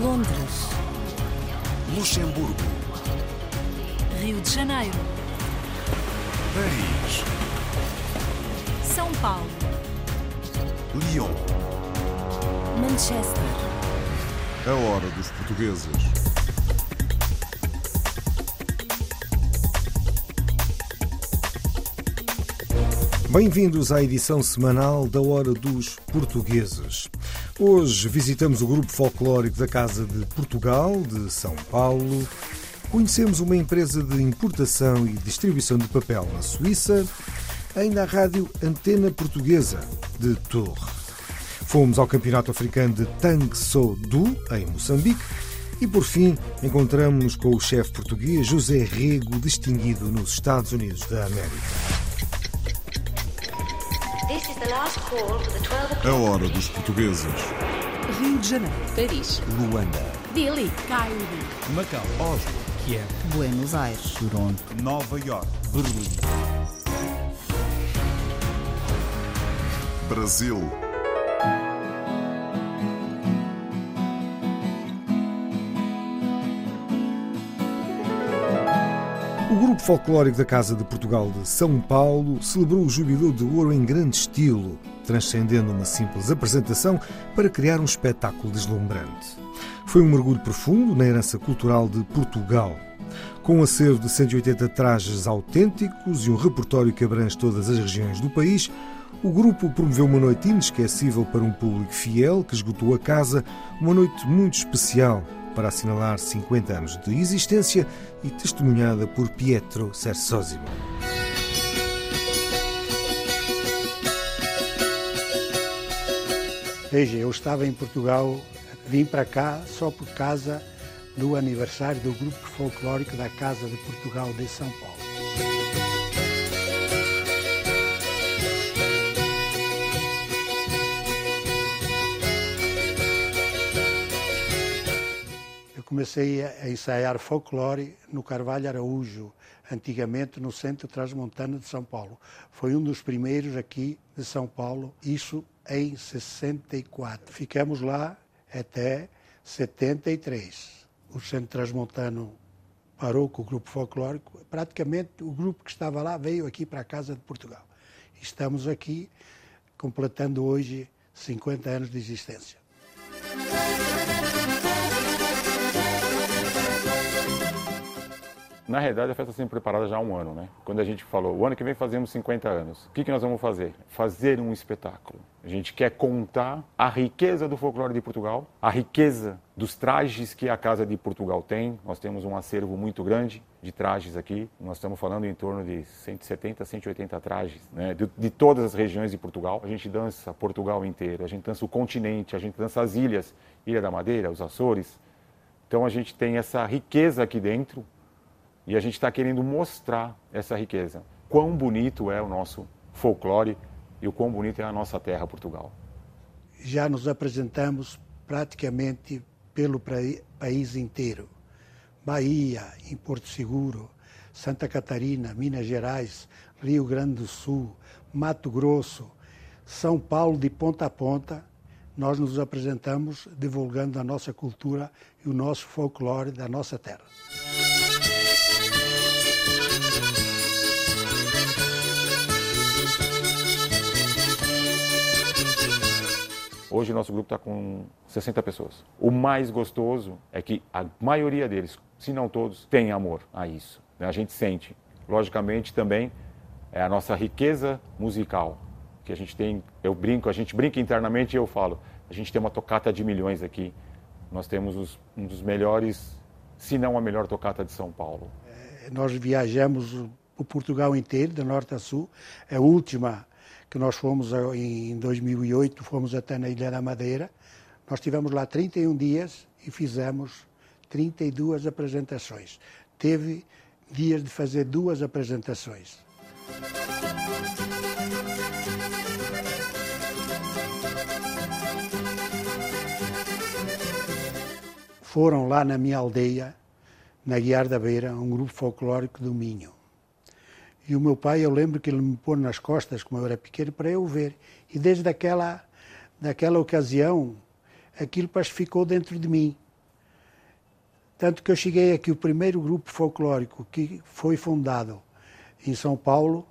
Londres, Luxemburgo, Rio de Janeiro, Paris, São Paulo, Lyon. Manchester, A hora dos portugueses. Bem-vindos à edição semanal da Hora dos Portugueses. Hoje visitamos o grupo folclórico da Casa de Portugal, de São Paulo. Conhecemos uma empresa de importação e distribuição de papel na Suíça. Ainda a rádio Antena Portuguesa, de Torre. Fomos ao Campeonato Africano de Tang Sou Du, em Moçambique. E por fim, encontramos-nos com o chefe português José Rego, distinguido nos Estados Unidos da América. A hora dos portugueses. Rio de Janeiro, Paris, Luanda, Delhi, Cairo, Macau, Oslo, Kiev, Buenos Aires, Toronto, Nova York, Berlim. Brasil, O grupo folclórico da Casa de Portugal de São Paulo celebrou o jubileu de ouro em grande estilo, transcendendo uma simples apresentação para criar um espetáculo deslumbrante. Foi um mergulho profundo na herança cultural de Portugal. Com um acervo de 180 trajes autênticos e um repertório que abrange todas as regiões do país, o grupo promoveu uma noite inesquecível para um público fiel que esgotou a casa, uma noite muito especial para assinalar 50 anos de existência e testemunhada por Pietro Sersosimo. Veja, eu estava em Portugal, vim para cá só por causa do aniversário do grupo folclórico da Casa de Portugal de São Paulo. Comecei a ensaiar folclore no Carvalho Araújo, antigamente no Centro Transmontano de São Paulo. Foi um dos primeiros aqui de São Paulo, isso em 64. Ficamos lá até 73. O Centro Transmontano parou com o grupo folclórico. Praticamente o grupo que estava lá veio aqui para a Casa de Portugal. Estamos aqui completando hoje 50 anos de existência. Na realidade, a festa está sendo preparada já há um ano, né? Quando a gente falou, o ano que vem fazemos 50 anos. O que, que nós vamos fazer? Fazer um espetáculo. A gente quer contar a riqueza do folclore de Portugal, a riqueza dos trajes que a Casa de Portugal tem. Nós temos um acervo muito grande de trajes aqui. Nós estamos falando em torno de 170, 180 trajes, né? De, de todas as regiões de Portugal. A gente dança Portugal inteiro, a gente dança o continente, a gente dança as ilhas, Ilha da Madeira, os Açores. Então a gente tem essa riqueza aqui dentro e a gente está querendo mostrar essa riqueza. Quão bonito é o nosso folclore e o quão bonito é a nossa terra, Portugal. já nos apresentamos praticamente pelo país inteiro. Bahia, em Porto Seguro, Santa Catarina, Minas Gerais, Rio Grande do Sul, Mato Grosso, São Paulo de ponta a ponta, nós nos apresentamos divulgando a nossa cultura e o nosso folclore da nossa terra. Hoje nosso grupo está com 60 pessoas. O mais gostoso é que a maioria deles, se não todos, tem amor a isso. né? A gente sente. Logicamente também é a nossa riqueza musical que a gente tem. Eu brinco, a gente brinca internamente e eu falo. A gente tem uma tocata de milhões aqui. Nós temos os- um dos melhores, se não a melhor tocata de São Paulo. Nós viajamos o Portugal inteiro, de norte a sul. A última que nós fomos a- em 2008, fomos até na Ilha da Madeira. Nós tivemos lá 31 dias e fizemos 32 apresentações. Teve dias de fazer duas apresentações. Foram lá na minha aldeia, na Guiar da Beira, um grupo folclórico do Minho. E o meu pai, eu lembro que ele me pôs nas costas, como eu era pequeno, para eu ver. E desde aquela, daquela ocasião, aquilo pacificou dentro de mim. Tanto que eu cheguei aqui, o primeiro grupo folclórico que foi fundado em São Paulo,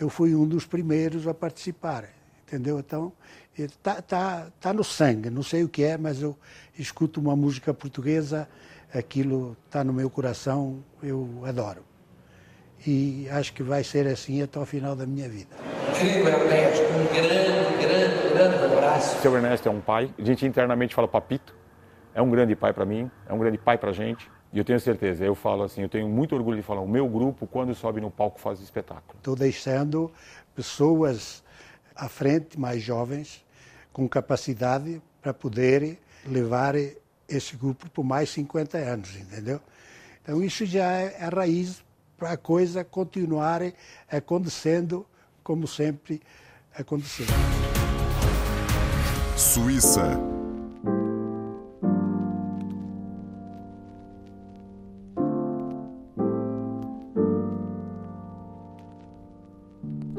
eu fui um dos primeiros a participar, entendeu? Então, está tá, tá no sangue, não sei o que é, mas eu escuto uma música portuguesa, aquilo está no meu coração, eu adoro. E acho que vai ser assim até o final da minha vida. Querido Ernesto, um grande, grande, grande abraço. Seu Ernesto é um pai, a gente internamente fala papito, é um grande pai para mim, é um grande pai para a gente. E eu tenho certeza, eu falo assim, eu tenho muito orgulho de falar, o meu grupo, quando sobe no palco, faz espetáculo. Estou deixando pessoas à frente, mais jovens, com capacidade para poder levar esse grupo por mais 50 anos, entendeu? Então isso já é a raiz para a coisa continuar acontecendo como sempre aconteceu. Suíça.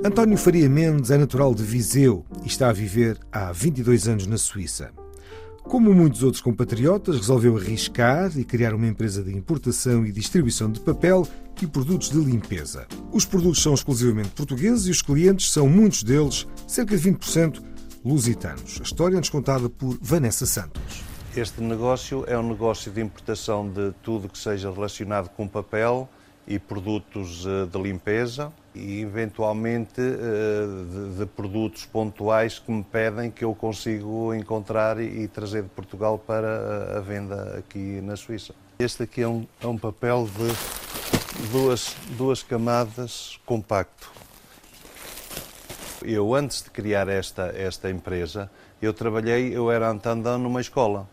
António Faria Mendes é natural de Viseu e está a viver há 22 anos na Suíça. Como muitos outros compatriotas, resolveu arriscar e criar uma empresa de importação e distribuição de papel e produtos de limpeza. Os produtos são exclusivamente portugueses e os clientes são, muitos deles, cerca de 20%, lusitanos. A história é-nos contada por Vanessa Santos. Este negócio é um negócio de importação de tudo que seja relacionado com papel e produtos eh, de limpeza e eventualmente eh, de, produtos pontuais que me pedem que eu consigo encontrar e, e trazer de Portugal para a venda aqui na Suíça. Este aqui é um, é um papel de duas, duas camadas compacto. Eu, antes de criar esta, esta empresa, eu trabalhei, eu era antandão numa escola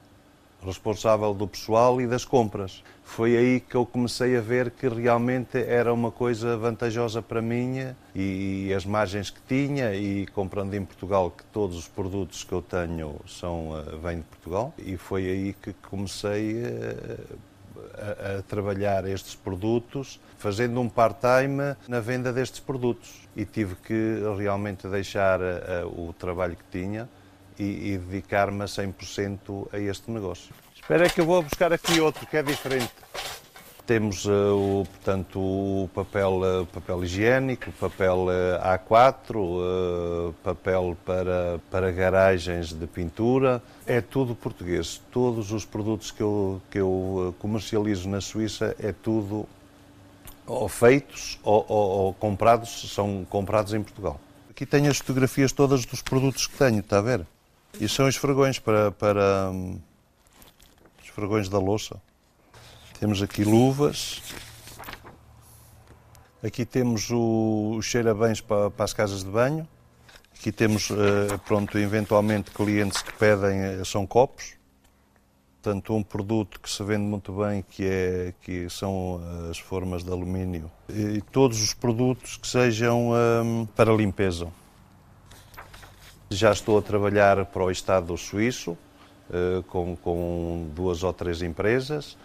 responsável do pessoal e das compras. Foi aí que eu comecei a ver que realmente era uma coisa vantajosa para mim e, e as margens que tinha e comprando em Portugal que todos os produtos que eu tenho são uh, vêm de Portugal e foi aí que comecei uh, a, a, trabalhar estes produtos, fazendo um part-time na venda destes produtos e tive que realmente deixar uh, o trabalho que tinha e, e dedicar-me a 100% a este negócio. Espera que eu vou buscar aqui outro que é diferente. Temos, uh, o, portanto, o papel, uh, papel higiênico, papel uh, A4, papel para, para garagens de pintura. É tudo português. Todos os produtos que eu, que eu comercializo na Suíça é tudo ou feitos ou, ou, ou comprados, são comprados em Portugal. Aqui tenho as fotografias todas dos produtos que tenho, está a ver? E são os fragões para, para os fragões da louça. Temos aqui luvas. Aqui temos o, os cheirabens para, para, as casas de banho. Aqui temos, uh, pronto, eventualmente clientes que pedem, uh, são copos. Portanto, um produto que se vende muito bem, que, é, que são as formas de alumínio. E todos os produtos que sejam um, para limpeza. Já estou a trabalhar para o Estado suíço, eh, com, com duas ou três empresas.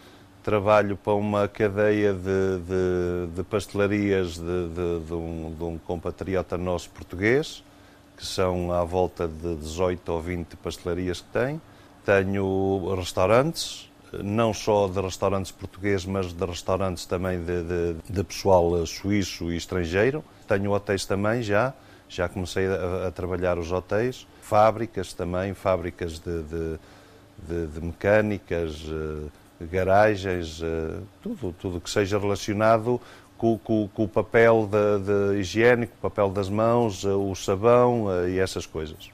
Trabalho para uma cadeia de, de, de pastelarias de, um, de um compatriota nosso português, que são à volta de 18 ou 20 pastelarias que tem. Tenho restaurantes, não só de restaurantes portugueses, mas de restaurantes também de, pessoal suíço e estrangeiro. Tenho hotéis também já, já comecei a, a trabalhar os hotéis, fábricas também, fábricas de, de, de, mecânicas, uh, garagens, uh, tudo, tudo que seja relacionado com, com, com o papel de, de higiênico, o papel das mãos, uh, o sabão e essas coisas.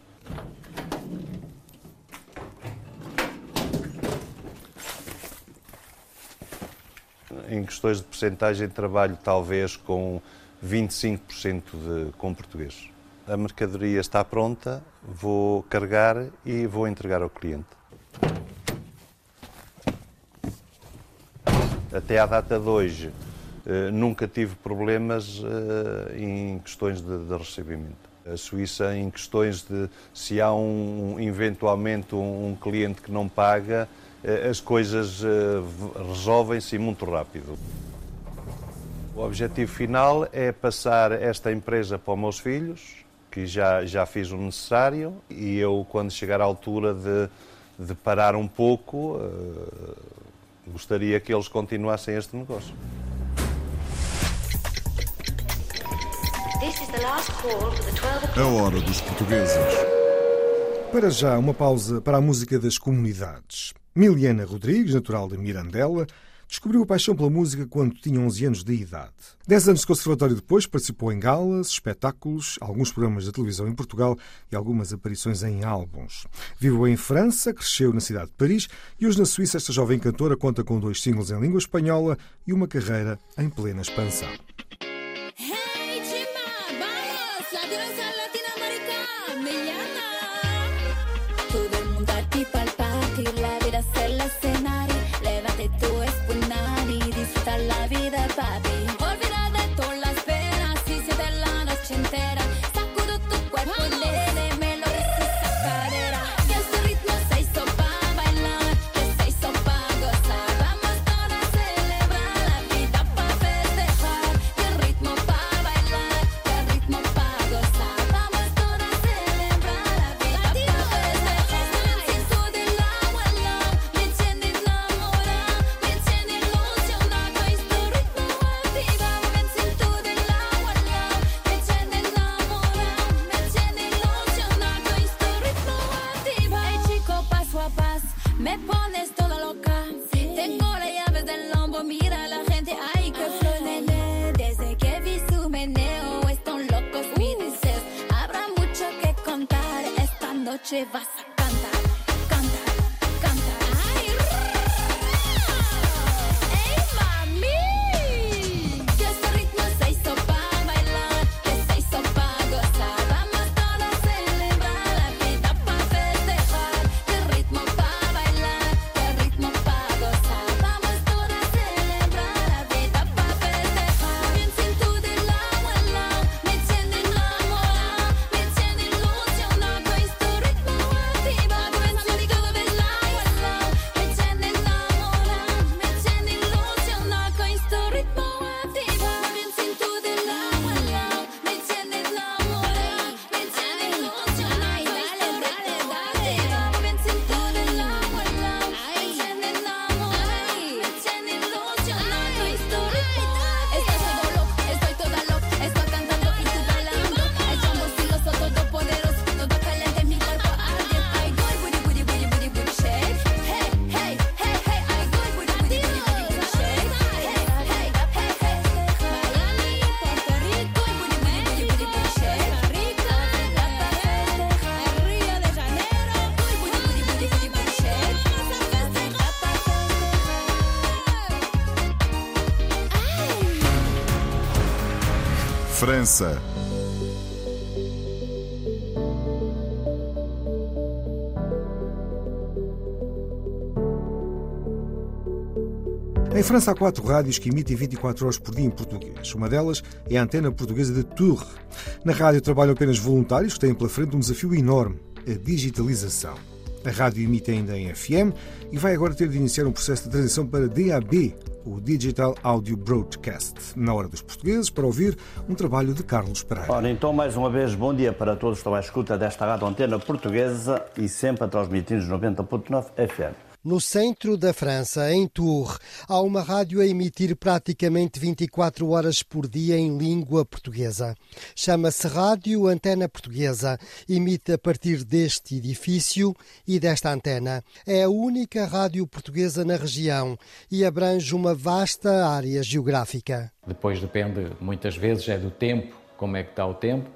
Em questões de percentagem, trabalho talvez com 25% de, com português. A mercadoria está pronta, vou carregar e vou entregar ao cliente. Até à data de hoje, eh, nunca tive problemas eh, em questões de, de, recebimento. A Suíça, em questões de se há um, eventualmente um, um cliente que não paga, eh, as coisas resolvem-se muito rápido. O objetivo final é passar esta empresa para os meus filhos, que já, já fiz o necessário, e eu, quando chegar à altura de, de parar um pouco, gostaria que eles continuassem este negócio. This is the last call for the 12 A hora dos portugueses. Para já, uma pausa para a música das comunidades. Miliana Rodrigues, natural de Mirandela, descobriu a paixão pela música quando tinha 11 anos de idade. Dez anos de conservatório depois, participou em galas, espetáculos, alguns programas de televisão em Portugal e algumas aparições em álbuns. Viveu em França, cresceu na cidade de Paris e hoje na Suíça esta jovem cantora conta com dois singles em língua espanhola e uma carreira em plena expansão. Me pones toda loca. Tengo las llaves del lombo, mira la gente, ay que flow, nene. Desde que vi su meneo, están locos deseos. Habrá mucho que contar, esta noche vas a Em França há quatro rádios que emitem 24 horas por dia em português. Uma delas é a Antena Portuguesa de Tours. Na rádio trabalham apenas voluntários que têm pela frente um desafio enorme, a digitalização. A rádio emite ainda em FM e vai agora ter de iniciar um processo de transição para DAB, o Digital Audio Broadcast, na hora dos portugueses, para ouvir um trabalho de Carlos Pereira. Ora, então, mais uma vez, bom dia para todos que estão à escuta desta rádio antena portuguesa e sempre a transmitir nos 90.9 FM. No centro da França, em Tours, há uma rádio a emitir praticamente 24 horas por dia em língua portuguesa. Chama-se Rádio Antena Portuguesa. Emite a partir deste edifício e desta antena. É a única rádio portuguesa na região e abrange uma vasta área geográfica. Depois depende, muitas vezes, é do tempo, como é que está o tempo,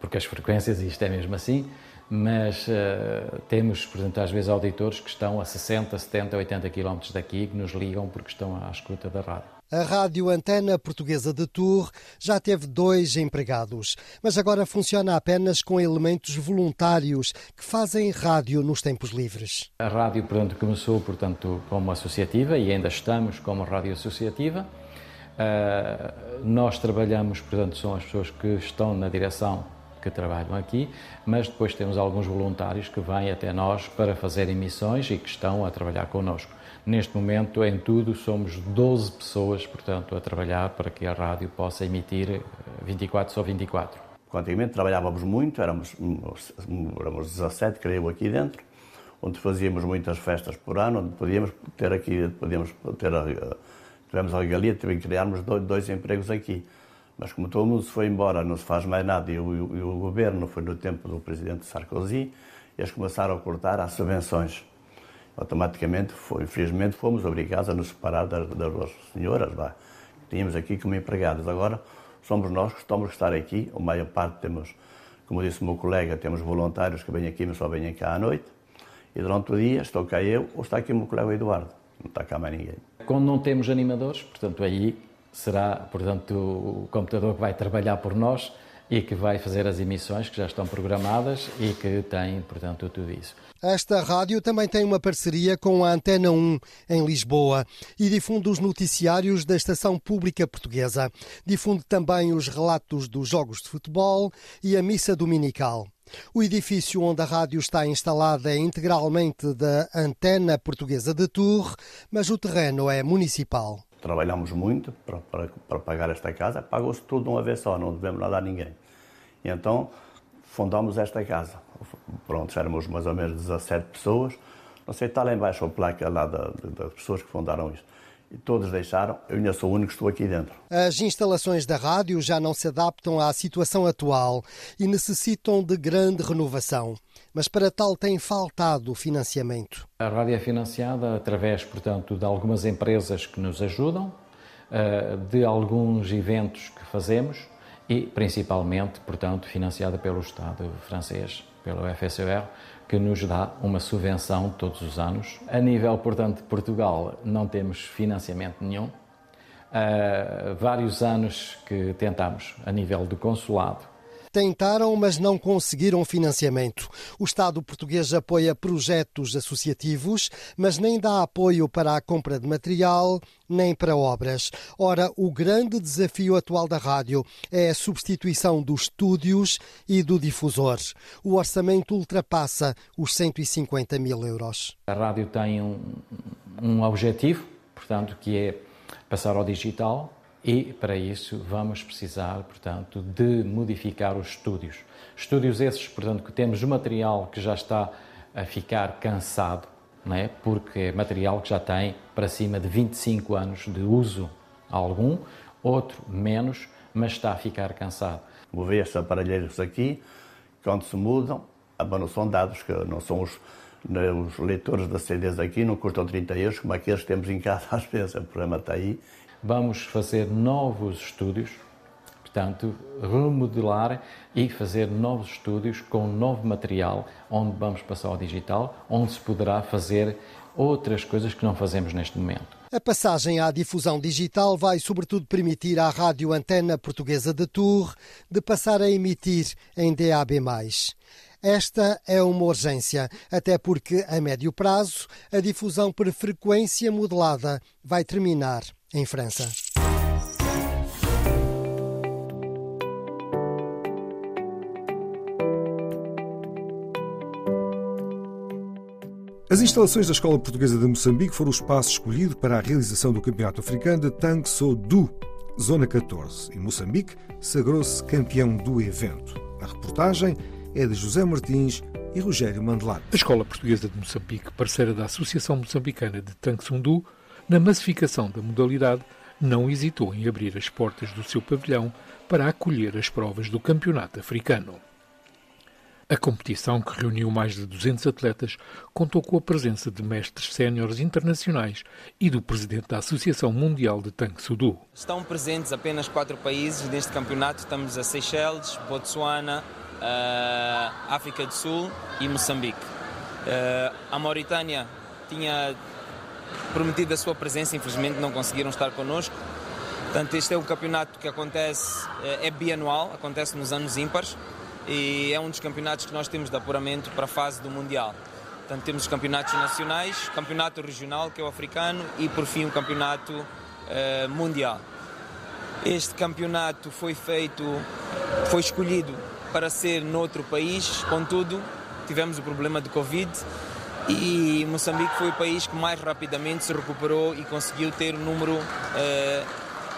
porque as frequências, isto é mesmo assim, mas uh, temos, por exemplo, às vezes auditores que estão a 60, 70, 80 quilómetros daqui que nos ligam porque estão à escuta da rádio. A Rádio Antena Portuguesa de Tours já teve dois empregados, mas agora funciona apenas com elementos voluntários que fazem rádio nos tempos livres. A rádio, portanto, começou, portanto, como associativa e ainda estamos como rádio associativa. Uh, nós trabalhamos, portanto, são as pessoas que estão na direção que trabalham aqui, mas depois temos alguns voluntários que vêm até nós para fazer emissões e que estão a trabalhar connosco. Neste momento, em tudo, somos 12 pessoas, portanto, a trabalhar para que a rádio possa emitir 24 sobre 24. Antigamente trabalhávamos muito, éramos, éramos 17, creio, aqui dentro. onde fazíamos muitas festas por ano, onde podíamos ter aqui, podíamos ter, a- tivemos a regalia de criarmos dois empregos aqui. Mas como todo mundo se foi embora, não se faz mais nada, e o, e o governo foi no tempo do presidente Sarkozy, eles começaram a cortar as subvenções. Automaticamente, foi, infelizmente, fomos obrigados a nos separar das, das senhoras vá, que tínhamos aqui como empregadas. Agora, somos nós que estamos a estar aqui, a maior parte temos, como disse o meu colega, temos voluntários que vêm aqui, mas só vêm cá à noite, e durante o dia estou cá eu ou está aqui o meu colega Eduardo, não está cá mais ninguém. Quando não temos animadores, portanto, aí será, portanto, o computador que vai trabalhar por nós e que vai fazer as emissões que já estão programadas e que tem, portanto, tudo isso. Esta rádio também tem uma parceria com a Antena 1 em Lisboa e difunde os noticiários da Estação Pública Portuguesa. Difunde também os relatos dos jogos de futebol e a missa dominical. O edifício onde a rádio está instalada é integralmente da Antena Portuguesa de Tours, mas o terreno é municipal. Trabalhamos muito para, para, para pagar esta casa, pagou-se tudo de uma vez só, não devemos nada a ninguém. E então fundamos esta casa. Pronto, éramos mais ou menos 17 pessoas. Não sei, está lá embaixo a placa lá da- das pessoas que fundaram isto. E todos deixaram, eu ainda sou o único que estou aqui dentro. As instalações da rádio já não se adaptam à situação atual e necessitam de grande renovação. Mas para tal tem faltado financiamento. A rádio é financiada através, portanto, de algumas empresas que nos ajudam, eh, de alguns eventos que fazemos e, principalmente, portanto, financiada pelo Estado francês, pelo FSOR, que nos dá uma subvenção todos os anos. A nível, portanto, de Portugal, não temos financiamento nenhum. Há vários anos que tentamos, a nível do consulado, Tentaram, mas não conseguiram financiamento. O Estado português apoia projetos associativos, mas nem dá apoio para a compra de material nem para obras. Ora, o grande desafio atual da rádio é a substituição dos estúdios e do difusor. O orçamento ultrapassa os 150 mil euros. A rádio tem um, um objetivo, portanto, que é passar ao digital e, para isso, vamos precisar, portanto, de modificar os estúdios. Estúdios esses, portanto, que temos material que já está a ficar cansado, não é? porque é material que já tem para cima de 25 anos de uso algum, outro menos, mas está a ficar cansado. Vou ver estes aparelheiros aqui, quando se mudam, ah, não são dados, que não são os, os leitores das CDs aqui, não custam 30 euros, como aqueles que temos em casa às vezes, o problema está aí. Vamos fazer novos estúdios, portanto, remodelar e fazer novos estúdios com novo material, onde vamos passar ao digital, onde se poderá fazer outras coisas que não fazemos neste momento. A passagem à difusão digital vai, sobretudo, permitir à Rádio Antena Portuguesa de Tours de passar a emitir em DAB+. Esta é uma urgência, até porque, a médio prazo, a difusão por frequência modelada vai terminar em França. As instalações da Escola Portuguesa de Moçambique foram o espaço escolhido para a realização do Campeonato Africano de Tang Sou Du, Zona 14, e Moçambique sagrou-se campeão do evento. A reportagem é de José Martins e Rogério Mandelado. A Escola Portuguesa de Moçambique, parceira da Associação Moçambicana de Tangsundu, na massificação da modalidade, não hesitou em abrir as portas do seu pavilhão para acolher as provas do Campeonato Africano. A competição, que reuniu mais de 200 atletas, contou com a presença de mestres séniores internacionais e do presidente da Associação Mundial de Tang Sudu. Estão presentes apenas quatro países neste campeonato. Estamos a Seychelles, Botsuana, eh, África do Sul e Moçambique. Eh, a Mauritânia tinha prometido a sua presença, infelizmente não conseguiram estar connosco. Portanto, este é um campeonato que acontece, eh, é bianual, acontece nos anos ímpares e é um dos campeonatos que nós temos de apuramento para a fase do Mundial. Portanto, temos os campeonatos nacionais, campeonato regional, que é o africano, e por fim o campeonato eh, mundial. Este campeonato foi feito, foi escolhido para ser noutro país, contudo, tivemos o problema de Covid e Moçambique foi o país que mais rapidamente se recuperou e conseguiu ter um número eh,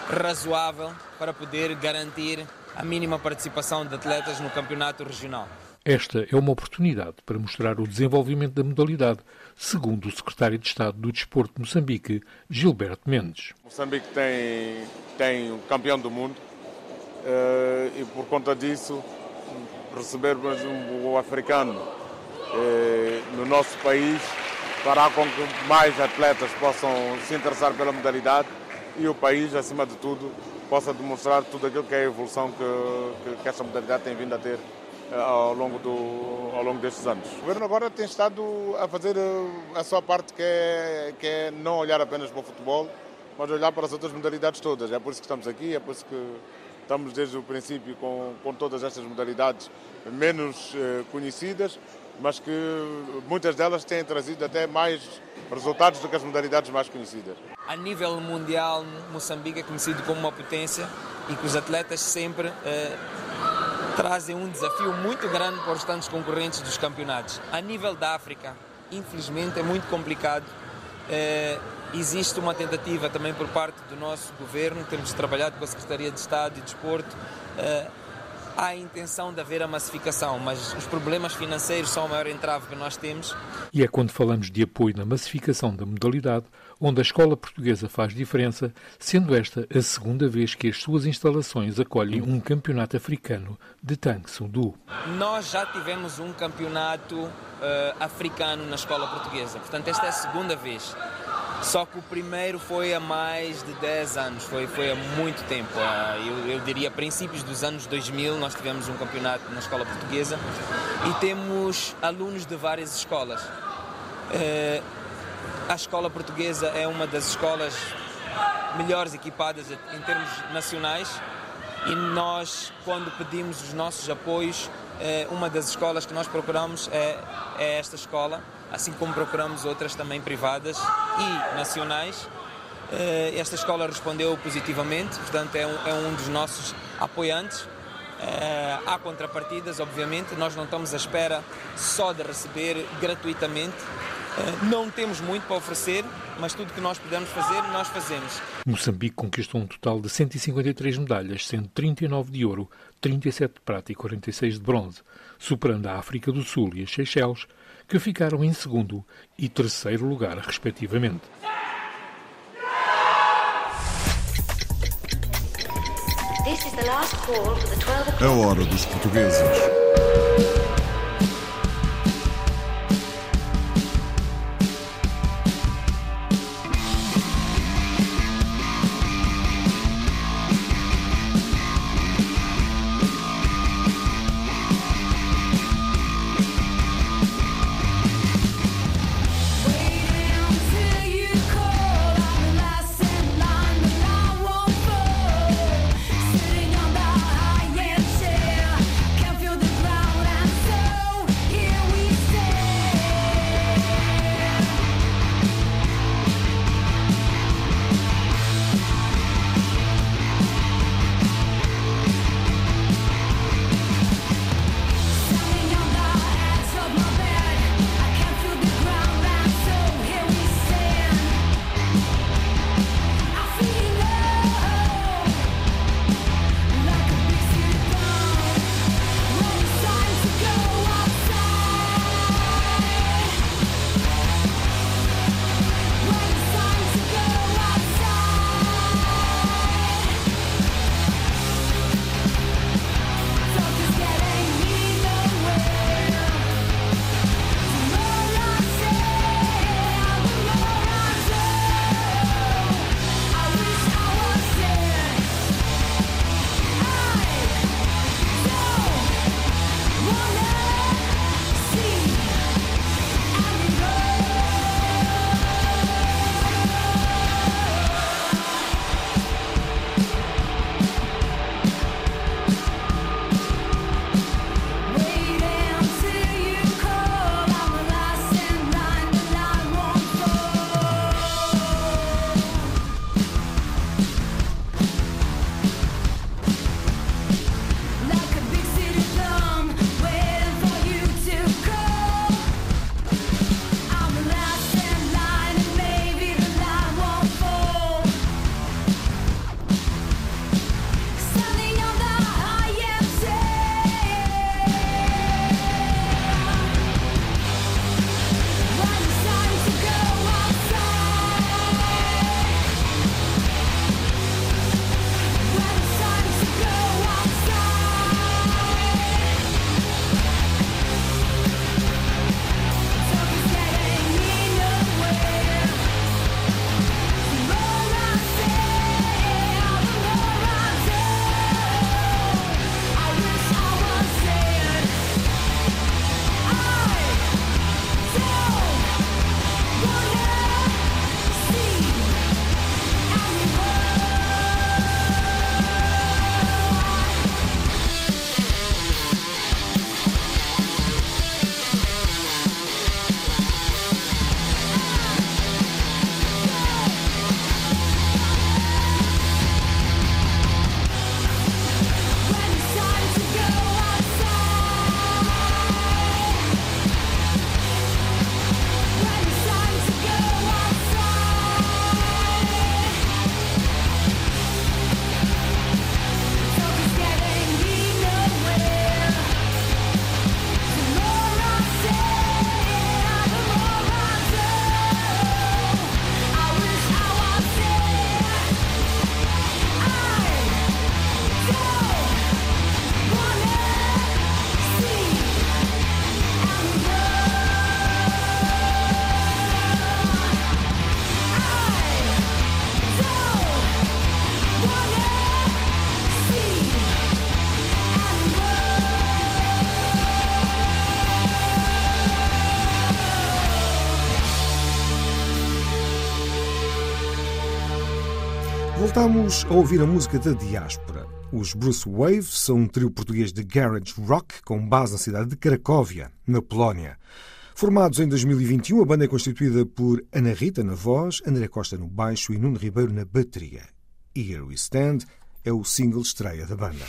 razoável para poder garantir a mínima participação de atletas no campeonato regional. Esta é uma oportunidade para mostrar o desenvolvimento da modalidade, segundo o secretário de Estado do Desporto de Moçambique, Gilberto Mendes. Moçambique tem, tem um campeão do mundo eh, e por conta disso recebermos um, o africano eh, no nosso país fará com que mais atletas possam se interessar pela modalidade e o país, acima de tudo, possa demonstrar tudo aquilo que é a evolução que, que, que esta modalidade tem vindo a ter eh, ao longo, do, ao longo destes anos. O governo agora tem estado a fazer eh, a sua parte, que é, que é não olhar apenas para o futebol, mas olhar para as outras modalidades todas. É por isso que estamos aqui, é por isso que estamos desde o princípio com, com todas estas modalidades menos conhecidas, mas que muitas delas têm trazido até mais resultados do que as modalidades mais conhecidas. A nível mundial, Moçambique é conhecido como uma potência e que os atletas sempre eh, trazem um desafio muito grande para os tantos concorrentes dos campeonatos. A nível da África, infelizmente, é muito complicado. Eh, existe uma tentativa também por parte do nosso governo, temos trabalhado com a Secretaria de Estado e Desporto. Eh, há a intenção de haver a massificação, mas os problemas financeiros são o maior entrave que nós temos. E é quando falamos de apoio na massificação da modalidade onde a escola portuguesa faz diferença, sendo esta a segunda vez que as suas instalações acolhem um campeonato africano de Soo Do. Nós já tivemos um campeonato eh, africano na escola portuguesa, portanto, esta é a segunda vez. Só que o primeiro foi há mais de 10 anos, foi, foi há muito tempo. Ah, Eu, eu diria princípios dos anos 2000, nós tivemos um campeonato na escola portuguesa e temos alunos de várias escolas. Eh, A escola portuguesa é uma das escolas melhores equipadas em termos nacionais e nós, quando pedimos os nossos apoios, eh, uma das escolas que nós procuramos é, é esta escola, assim como procuramos outras também privadas e nacionais. Eh, Esta escola respondeu positivamente, portanto, é um, é um dos nossos apoiantes. Eh, há contrapartidas, obviamente, nós não estamos à espera só de receber gratuitamente. Eh, não temos muito para oferecer, mas tudo que nós pudermos fazer, nós fazemos. Moçambique conquistou um total de 153 medalhas, sendo 39 de ouro, 37 de prata e 46 de bronze, superando a África do Sul e as Seychelles, que ficaram em segundo e terceiro lugar, respectivamente. This is the last call for the 12 o'clock. A hora dos portugueses. Voltamos a ouvir a música da diáspora. Os Bruce Wave são um trio português de garage rock com base na cidade de Cracóvia, na Polónia. Formados em 2021, a banda é constituída por Ana Rita na voz, André Costa no baixo e Nuno Ribeiro na bateria. Here We Stand é o single estreia da banda.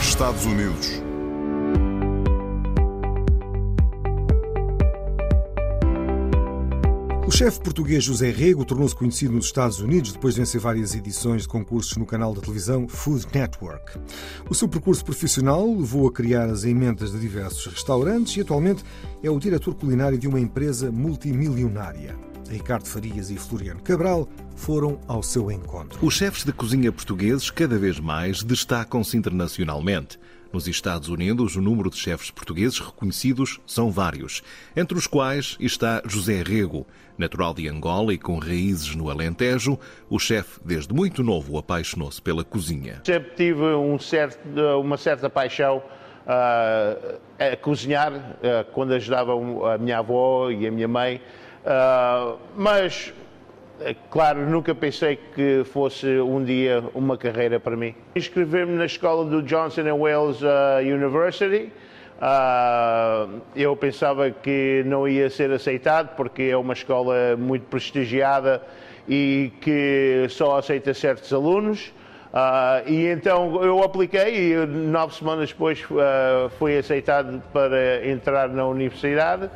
Estados Unidos. O chefe português José Rego tornou-se conhecido nos Estados Unidos depois de vencer várias edições de concursos no canal da televisão Food Network. O seu percurso profissional levou a criar as emendas de diversos restaurantes e atualmente é o diretor culinário de uma empresa multimilionária. Ricardo Farias e Floriano Cabral foram ao seu encontro. Os chefes de cozinha portugueses cada vez mais destacam-se internacionalmente. Nos Estados Unidos, o número de chefes portugueses reconhecidos são vários, entre os quais está José Rego. Natural de Angola e com raízes no Alentejo, o chefe, desde muito novo, apaixonou-se pela cozinha. Sempre tive um certo, uma certa paixão uh, a cozinhar, uh, quando ajudava a minha avó e a minha mãe, uh, mas, claro, nunca pensei que fosse um dia uma carreira para mim. Inscrevi-me na escola do Johnson Wales University. Uh, eu pensava que não ia ser aceitado porque é uma escola muito prestigiada e que só aceita certos alunos. E então eu apliquei e nove semanas depois fui aceitado para entrar na universidade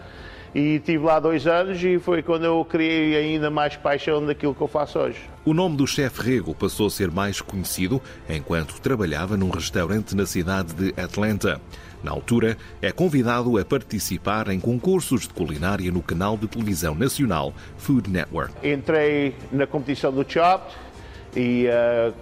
e tive lá dois anos e foi quando eu criei ainda mais paixão daquilo que eu faço hoje. O nome do chefe Rego passou a ser mais conhecido enquanto trabalhava num restaurante na cidade de Atlanta. Na altura, é convidado a participar em concursos de culinária no canal de televisão nacional Food Network. Entrei na competição do Chopped e uh,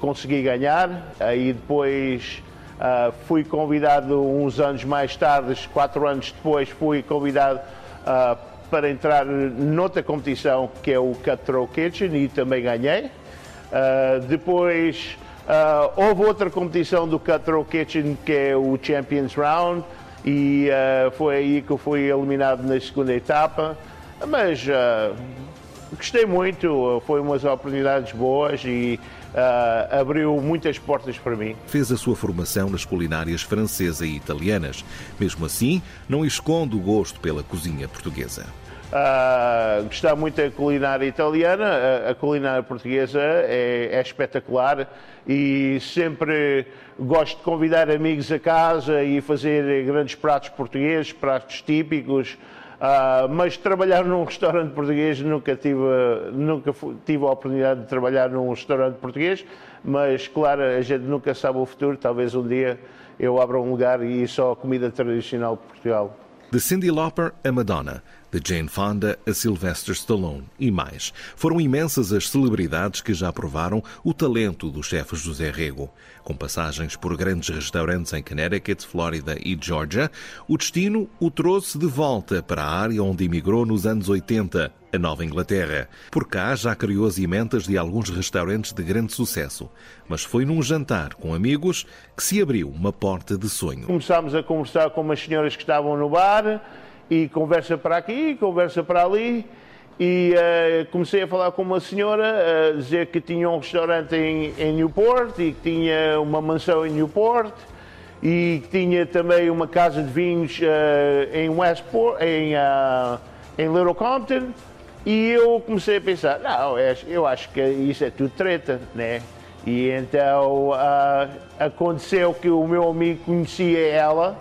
consegui ganhar. Aí depois uh, fui convidado uns anos mais tarde, quatro anos depois, fui convidado uh, para entrar noutra competição que é o Cutthroat Kitchen e também ganhei. depois Uh, houve outra competição do Cutthroat Kitchen que é o Champions Round e foi aí que eu fui eliminado na segunda etapa, mas gostei muito, foi umas oportunidades boas e abriu muitas portas para mim. Fez a sua formação nas culinárias francesa e italianas. Mesmo assim, não esconde o gosto pela cozinha portuguesa. Uh, gostar muito da culinária italiana, a, a culinária portuguesa é, é, espetacular e sempre gosto de convidar amigos a casa e fazer grandes pratos portugueses, pratos típicos. Uh, mas trabalhar num restaurante português nunca tive, nunca tive a oportunidade de trabalhar num restaurante português, mas claro, a gente nunca sabe o futuro, talvez um dia eu abra um lugar e só comida tradicional de Portugal. De Cindy Lauper a Madonna, de Jane Fonda a Sylvester Stallone e mais. Foram imensas as celebridades que já provaram o talento do chefe José Rego. Com passagens por grandes restaurantes em Connecticut, Flórida e Georgia, o destino o trouxe de volta para a área onde emigrou nos anos 80, a Nova Inglaterra. Por cá já criou as emendas de alguns restaurantes de grande sucesso, mas foi num jantar com amigos que se abriu uma porta de sonho. Começámos a conversar com umas senhoras que estavam no bar e conversa para aqui, conversa para ali. E uh, comecei a falar com uma senhora, a dizer que tinha um restaurante em, em Newport e que tinha uma mansão em Newport e que tinha também uma casa de vinhos uh, em Westport, em, uh, em Little Compton. E eu comecei a pensar, não, eu acho que isso é tudo treta, né? E então aconteceu que o meu amigo conhecia ela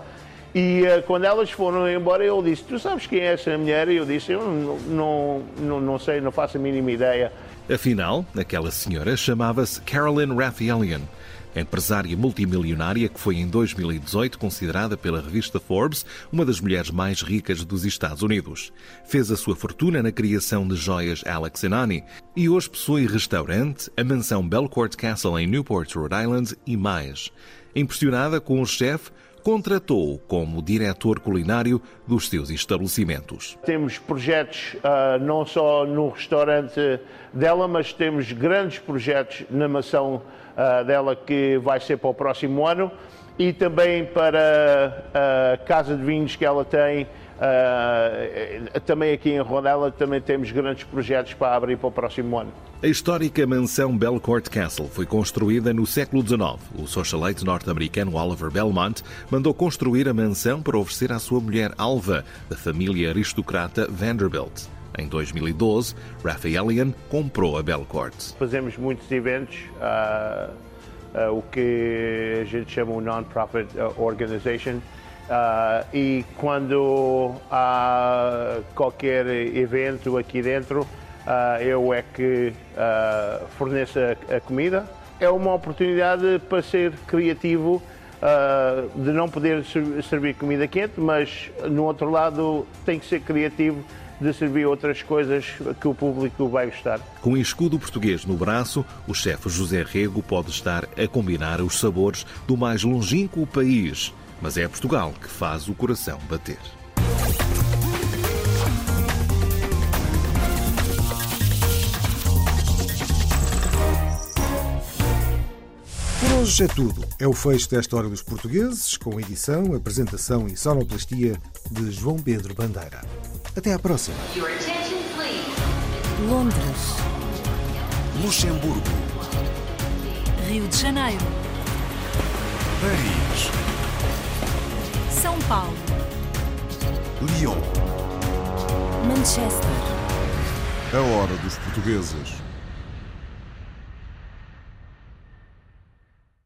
e uh, quando elas foram embora, ele disse: Tu sabes quem é essa mulher? E eu disse: Eu não, não, não, não sei, não faço a mínima ideia. Afinal, aquela senhora chamava-se Carolyn Raphaelian, empresária multimilionária que foi em 2018 considerada pela revista Forbes uma das mulheres mais ricas dos Estados Unidos. Fez a sua fortuna na criação de joias Alex Anani e hoje possui restaurante, a mansão Belcourt Castle em Newport, Rhode Island e mais. Impressionada com o chefe, contratou-o como diretor culinário dos seus estabelecimentos. Temos projetos uh, não só no restaurante dela, mas temos grandes projetos na mansão uh, dela que vai ser para o próximo ano e também para a casa de vinhos que ela tem Uh, também aqui em Rodela também temos grandes projetos para abrir para o próximo ano. A histórica mansão Belcourt Castle foi construída no século XIX. O socialite norte-americano Oliver Belmont mandou construir a mansão para oferecer à sua mulher Alva, da família aristocrata Vanderbilt. Em 2012, Raphaelian comprou a Belcourt. Fazemos muitos eventos, uh, uh, o que a gente chama um non-profit organization. Uh, e quando há qualquer evento aqui dentro, uh, eu é que uh, forneço a, a, comida. É uma oportunidade para ser criativo, de não poder servir comida quente, mas no outro lado tem que ser criativo de servir outras coisas que o público vai gostar. Com o escudo português no braço, o chefe José Rego pode estar a combinar os sabores do mais longínquo país mas é Portugal que faz o coração bater. Por hoje é tudo. É o fecho desta Hora dos Portugueses, com edição, apresentação e sonoplastia de João Pedro Bandeira. Até à próxima. Londres. Luxemburgo. Rio de Janeiro. Paris. São Paulo. Lyon. Manchester. A hora dos portugueses.